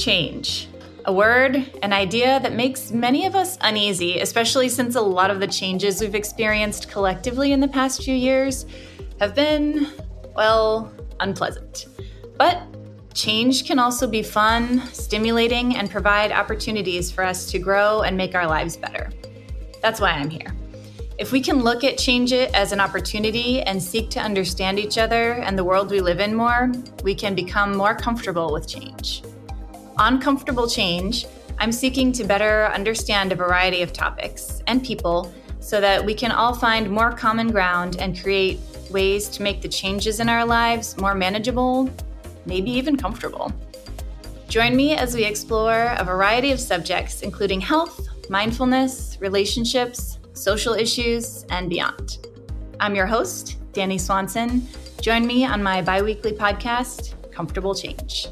Change. A word, an idea that makes many of us uneasy, especially since a lot of the changes we've experienced collectively in the past few years have been, well, unpleasant. But change can also be fun, stimulating, and provide opportunities for us to grow and make our lives better. That's why I'm here. If we can look at change it as an opportunity and seek to understand each other and the world we live in more, we can become more comfortable with change. On Comfortable Change, I'm seeking to better understand a variety of topics and people so that we can all find more common ground and create ways to make the changes in our lives more manageable, maybe even comfortable. Join me as we explore a variety of subjects, including health, mindfulness, relationships, social issues, and beyond. I'm your host, Danielle Swanson. Join me on my bi weekly podcast, Comfortable Change.